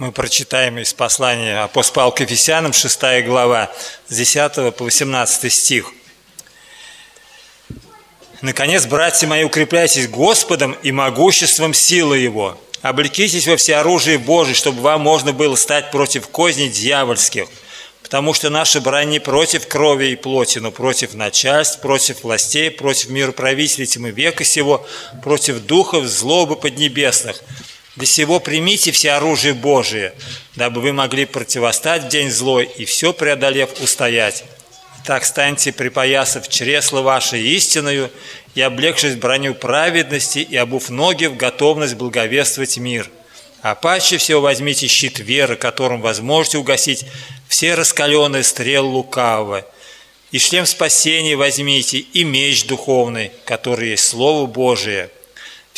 мы прочитаем из послания апостола к Ефесянам, 6 глава, с 10 по 18 стих. «Наконец, братья мои, укрепляйтесь Господом и могуществом силы Его. Облекитесь во всеоружие Божие, чтобы вам можно было стать против козней дьявольских. Потому что наша брань против крови и плоти, но против начальств, против властей, против мироправителей тьмы века сего, против духов злобы поднебесных. Для сего примите все оружие Божие, дабы вы могли противостать в день злой и все преодолев устоять. Так станьте припоясав чресло ваше истиною и облегшись броню праведности и обув ноги в готовность благовествовать мир. А паче всего возьмите щит веры, которым возможете угасить все раскаленные стрелы лукавого. И шлем спасения возьмите, и меч духовный, который есть Слово Божие –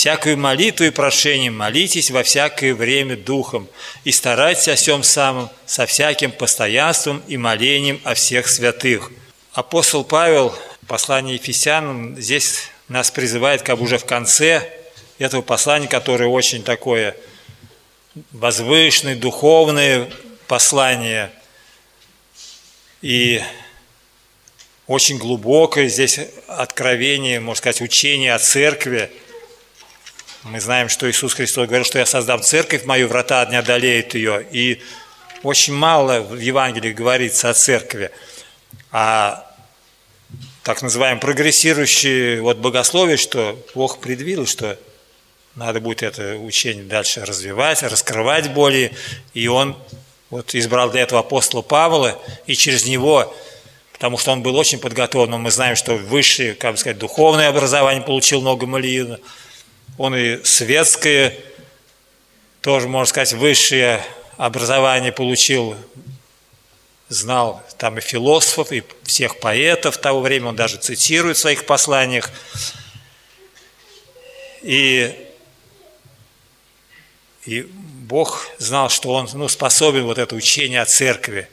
Всякую молитву и прошение молитесь во всякое время Духом и старайтесь о всем самом со всяким постоянством и молением о всех святых. Апостол Павел в послании Ефесянам здесь нас призывает как бы уже в конце этого послания, которое очень такое возвышенное, духовное послание и очень глубокое здесь откровение, можно сказать, учение о церкви – мы знаем, что Иисус Христос говорил, что я создам церковь мою, врата не одолеют ее. И очень мало в Евангелии говорится о церкви. А так называемое прогрессирующее вот богословие, что Бог предвидел, что надо будет это учение дальше развивать, раскрывать более. И Он вот избрал для этого апостола Павла, и через него, потому что он был очень подготовлен, мы знаем, что высшее, как бы сказать, духовное образование получил много Малиина, он и светское, тоже, можно сказать, высшее образование получил, знал там и философов, и всех поэтов того времени, он даже цитирует в своих посланиях. И, и Бог знал, что он ну, способен вот это учение о церкви,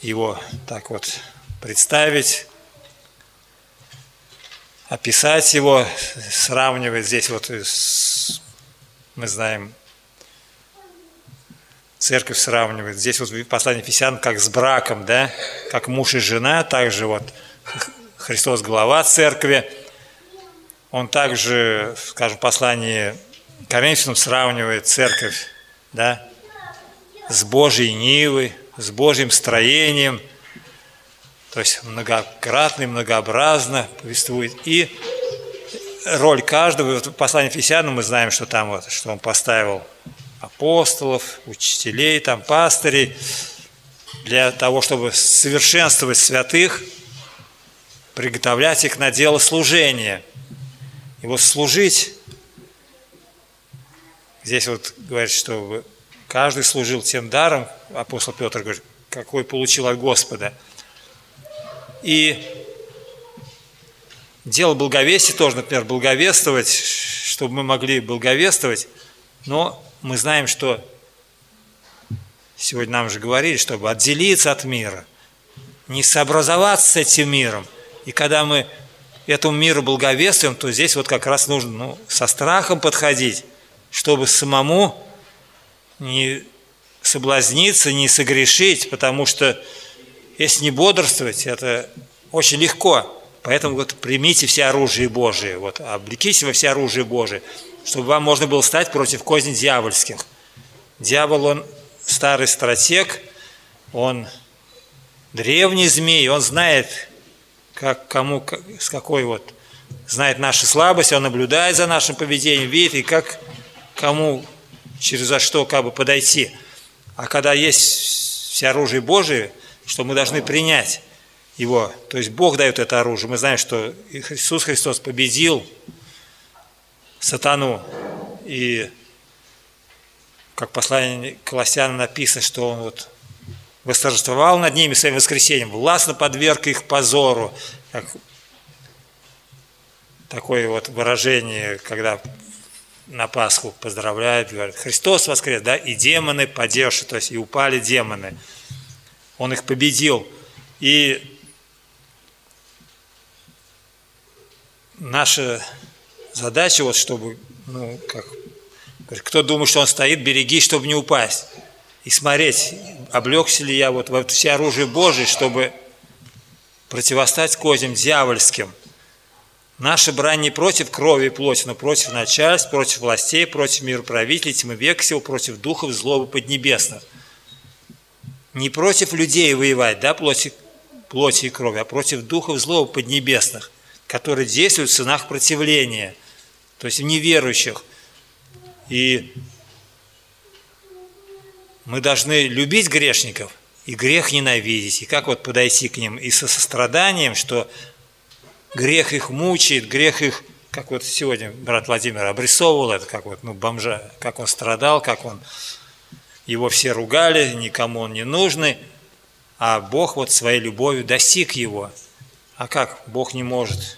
его так вот представить, описать его, сравнивать здесь вот мы знаем, церковь сравнивает. Здесь вот послание Ефесян как с браком, да, как муж и жена, также вот Христос глава церкви. Он также, скажем, послание Коринфянам сравнивает церковь, да, с Божьей Нивой, с Божьим строением – то есть многократно и многообразно повествует. И роль каждого, в послании Ефесянам мы знаем, что там вот, что он поставил апостолов, учителей, там пастырей, для того, чтобы совершенствовать святых, приготовлять их на дело служения. И вот служить, здесь вот говорит, что каждый служил тем даром, апостол Петр говорит, какой получил от Господа – и дело благовестия тоже, например, благовествовать, чтобы мы могли благовествовать, но мы знаем, что сегодня нам же говорили, чтобы отделиться от мира, не сообразоваться с этим миром. И когда мы этому миру благовествуем, то здесь вот как раз нужно ну, со страхом подходить, чтобы самому не соблазниться, не согрешить, потому что если не бодрствовать, это очень легко. Поэтому вот примите все оружие Божие, вот, облекитесь во все оружие Божие, чтобы вам можно было стать против козней дьявольских. Дьявол, он старый стратег, он древний змей, он знает, как, кому, с какой вот, знает наши слабости, он наблюдает за нашим поведением, видит, и как кому через за что как бы подойти. А когда есть все оружие Божие, что мы должны принять его. То есть Бог дает это оружие. Мы знаем, что Иисус Христос победил сатану. И как послание Колоссянам написано, что он вот восторжествовал над ними своим воскресением, властно подверг их позору. Как такое вот выражение, когда на Пасху поздравляют, говорят, Христос воскрес, да, и демоны подевши, то есть и упали демоны. Он их победил. И наша задача, вот чтобы, ну, как, кто думает, что он стоит, береги, чтобы не упасть. и смотреть, облегся ли я вот во все оружие Божие, чтобы противостать козям дьявольским. Наша брань не против крови и плоти, но против начальств, против властей, против мироправителей, тьмы века сил, против духов злобы поднебесных. Не против людей воевать, да, плоти, плоти и крови, а против духов злобы поднебесных, которые действуют в сынах противления, то есть в неверующих. И мы должны любить грешников и грех ненавидеть. И как вот подойти к ним и со состраданием, что грех их мучает, грех их, как вот сегодня брат Владимир обрисовывал это, как вот, ну, бомжа, как он страдал, как он, его все ругали, никому он не нужный, а Бог вот своей любовью достиг его. А как Бог не может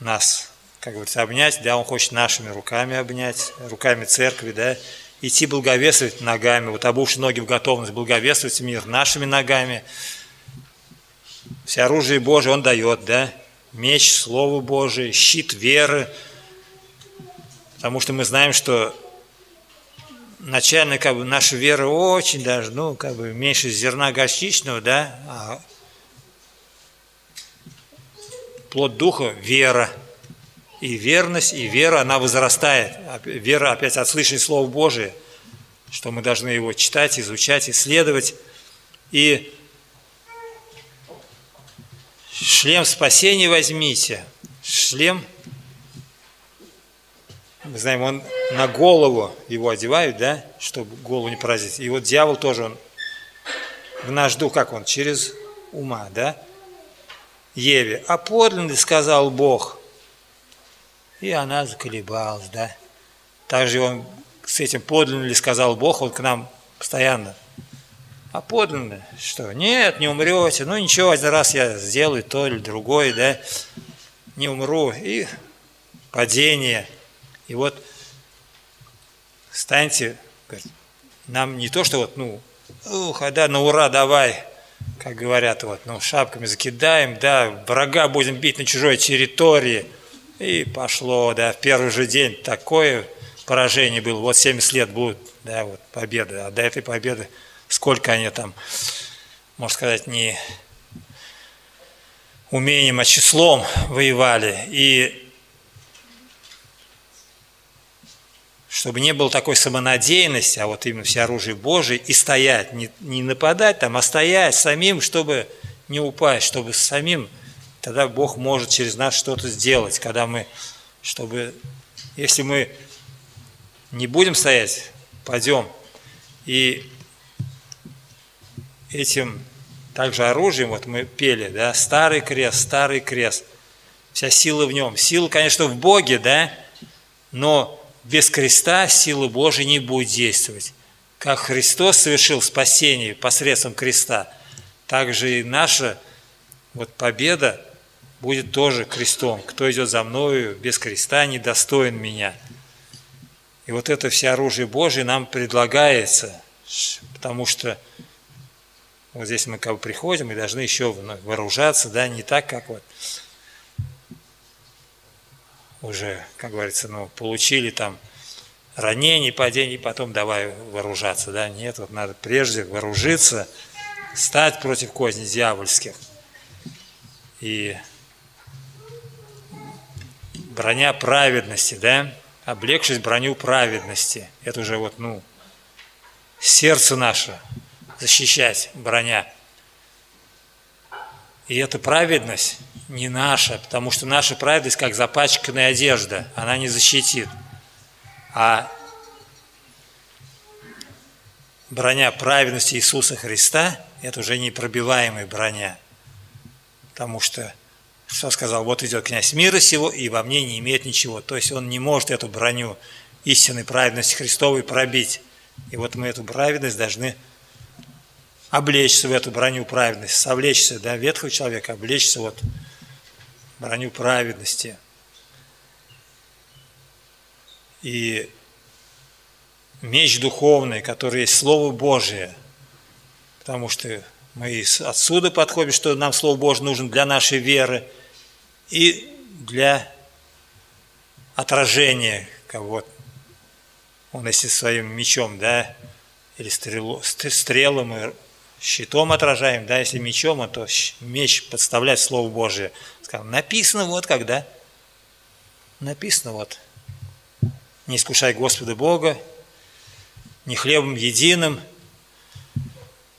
нас, как говорится, обнять, да, Он хочет нашими руками обнять, руками церкви, да, идти благовествовать ногами, вот обувши ноги в готовность благовествовать мир нашими ногами. Все оружие Божие Он дает, да? Меч, Слово Божие, щит веры. Потому что мы знаем, что начально как бы наша вера очень даже, ну, как бы меньше зерна горчичного, да, а плод духа – вера – и верность, и вера, она возрастает. Вера опять от слышания Слова Божия, что мы должны его читать, изучать, исследовать. И шлем спасения возьмите. Шлем, мы знаем, он на голову его одевают, да, чтобы голову не поразить. И вот дьявол тоже, он в наш дух, как он, через ума, да, Еве. А подлинный, сказал Бог, и она заколебалась, да. Также он с этим подлинно ли сказал Бог, он к нам постоянно. А подлинно, что? Нет, не умрете. Ну ничего, один раз я сделаю то или другое, да. Не умру. И падение. И вот станьте, нам не то, что вот, ну, ух, а да, на ура давай, как говорят, вот, ну, шапками закидаем, да, врага будем бить на чужой территории – и пошло, да, в первый же день такое поражение было. Вот 70 лет будет, да, вот победа. А до этой победы сколько они там, можно сказать, не умением, а числом воевали. И чтобы не было такой самонадеянности, а вот именно все оружие Божие, и стоять, не, не нападать там, а стоять самим, чтобы не упасть, чтобы самим тогда Бог может через нас что-то сделать, когда мы, чтобы, если мы не будем стоять, пойдем, и этим также оружием, вот мы пели, да, старый крест, старый крест, вся сила в нем. Сила, конечно, в Боге, да, но без креста сила Божия не будет действовать. Как Христос совершил спасение посредством креста, так же и наша вот победа будет тоже крестом. Кто идет за мною без креста, недостоин меня. И вот это все оружие Божие нам предлагается, потому что вот здесь мы как бы приходим и должны еще вооружаться, да, не так, как вот уже, как говорится, ну, получили там ранение, падение, потом давай вооружаться, да, нет, вот надо прежде вооружиться, стать против козней дьявольских. И броня праведности, да, облегшись броню праведности. Это уже вот, ну, сердце наше защищать броня. И эта праведность не наша, потому что наша праведность как запачканная одежда, она не защитит. А броня праведности Иисуса Христа – это уже непробиваемая броня, потому что что сказал, вот идет князь мира сего, и во мне не имеет ничего. То есть он не может эту броню истинной праведности Христовой пробить. И вот мы эту праведность должны облечься в эту броню праведности, совлечься, да, ветхого человека, облечься вот броню праведности. И меч духовный, который есть Слово Божие, потому что мы отсюда подходим, что нам Слово Божье нужно для нашей веры – и для отражения кого-то. Он если своим мечом, да, или стрелу, стрелы мы щитом отражаем, да, если мечом, то меч подставлять Слово Божие. Сказал, написано вот когда. Написано вот. Не искушай Господа Бога, не хлебом единым,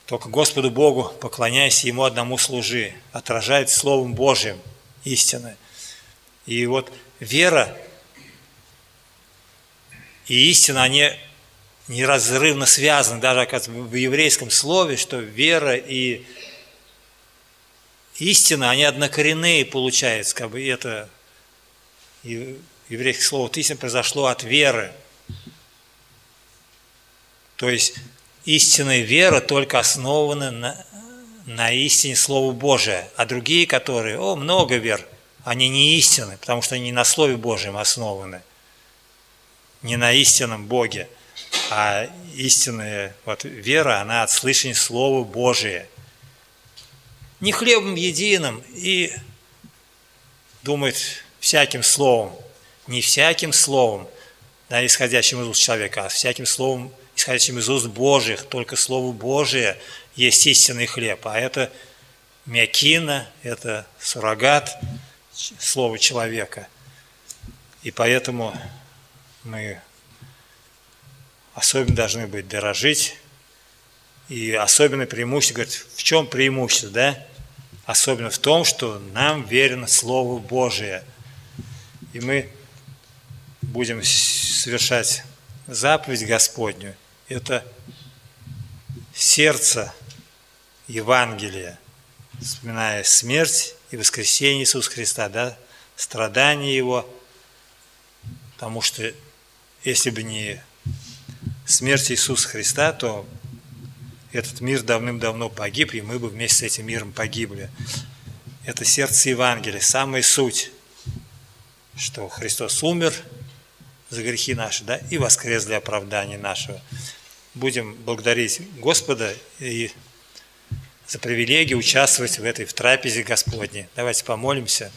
только Господу Богу поклоняйся, Ему одному служи. Отражает Словом Божьим истины. И вот вера и истина, они неразрывно связаны, даже в еврейском слове, что вера и истина, они однокоренные получается, как бы это еврейское слово истина произошло от веры. То есть истинная вера только основана на, на истине Слова Божия, а другие, которые, о, много вер, они не истины, потому что они не на Слове Божьем основаны, не на истинном Боге, а истинная вот, вера, она от слышания Слова Божия. Не хлебом единым и думает всяким словом, не всяким словом, да, исходящим из уст человека, а всяким словом исходящим из уст Божьих, только Слово Божие есть истинный хлеб, а это мякина, это суррогат слова человека. И поэтому мы особенно должны быть дорожить. И особенное преимущество, говорит, в чем преимущество, да? Особенно в том, что нам верено Слово Божие. И мы будем совершать заповедь Господню – это сердце Евангелия, вспоминая смерть и воскресение Иисуса Христа, да, страдания Его, потому что если бы не смерть Иисуса Христа, то этот мир давным-давно погиб, и мы бы вместе с этим миром погибли. Это сердце Евангелия, самая суть, что Христос умер за грехи наши, да, и воскрес для оправдания нашего будем благодарить Господа и за привилегию участвовать в этой в трапезе Господней. Давайте помолимся.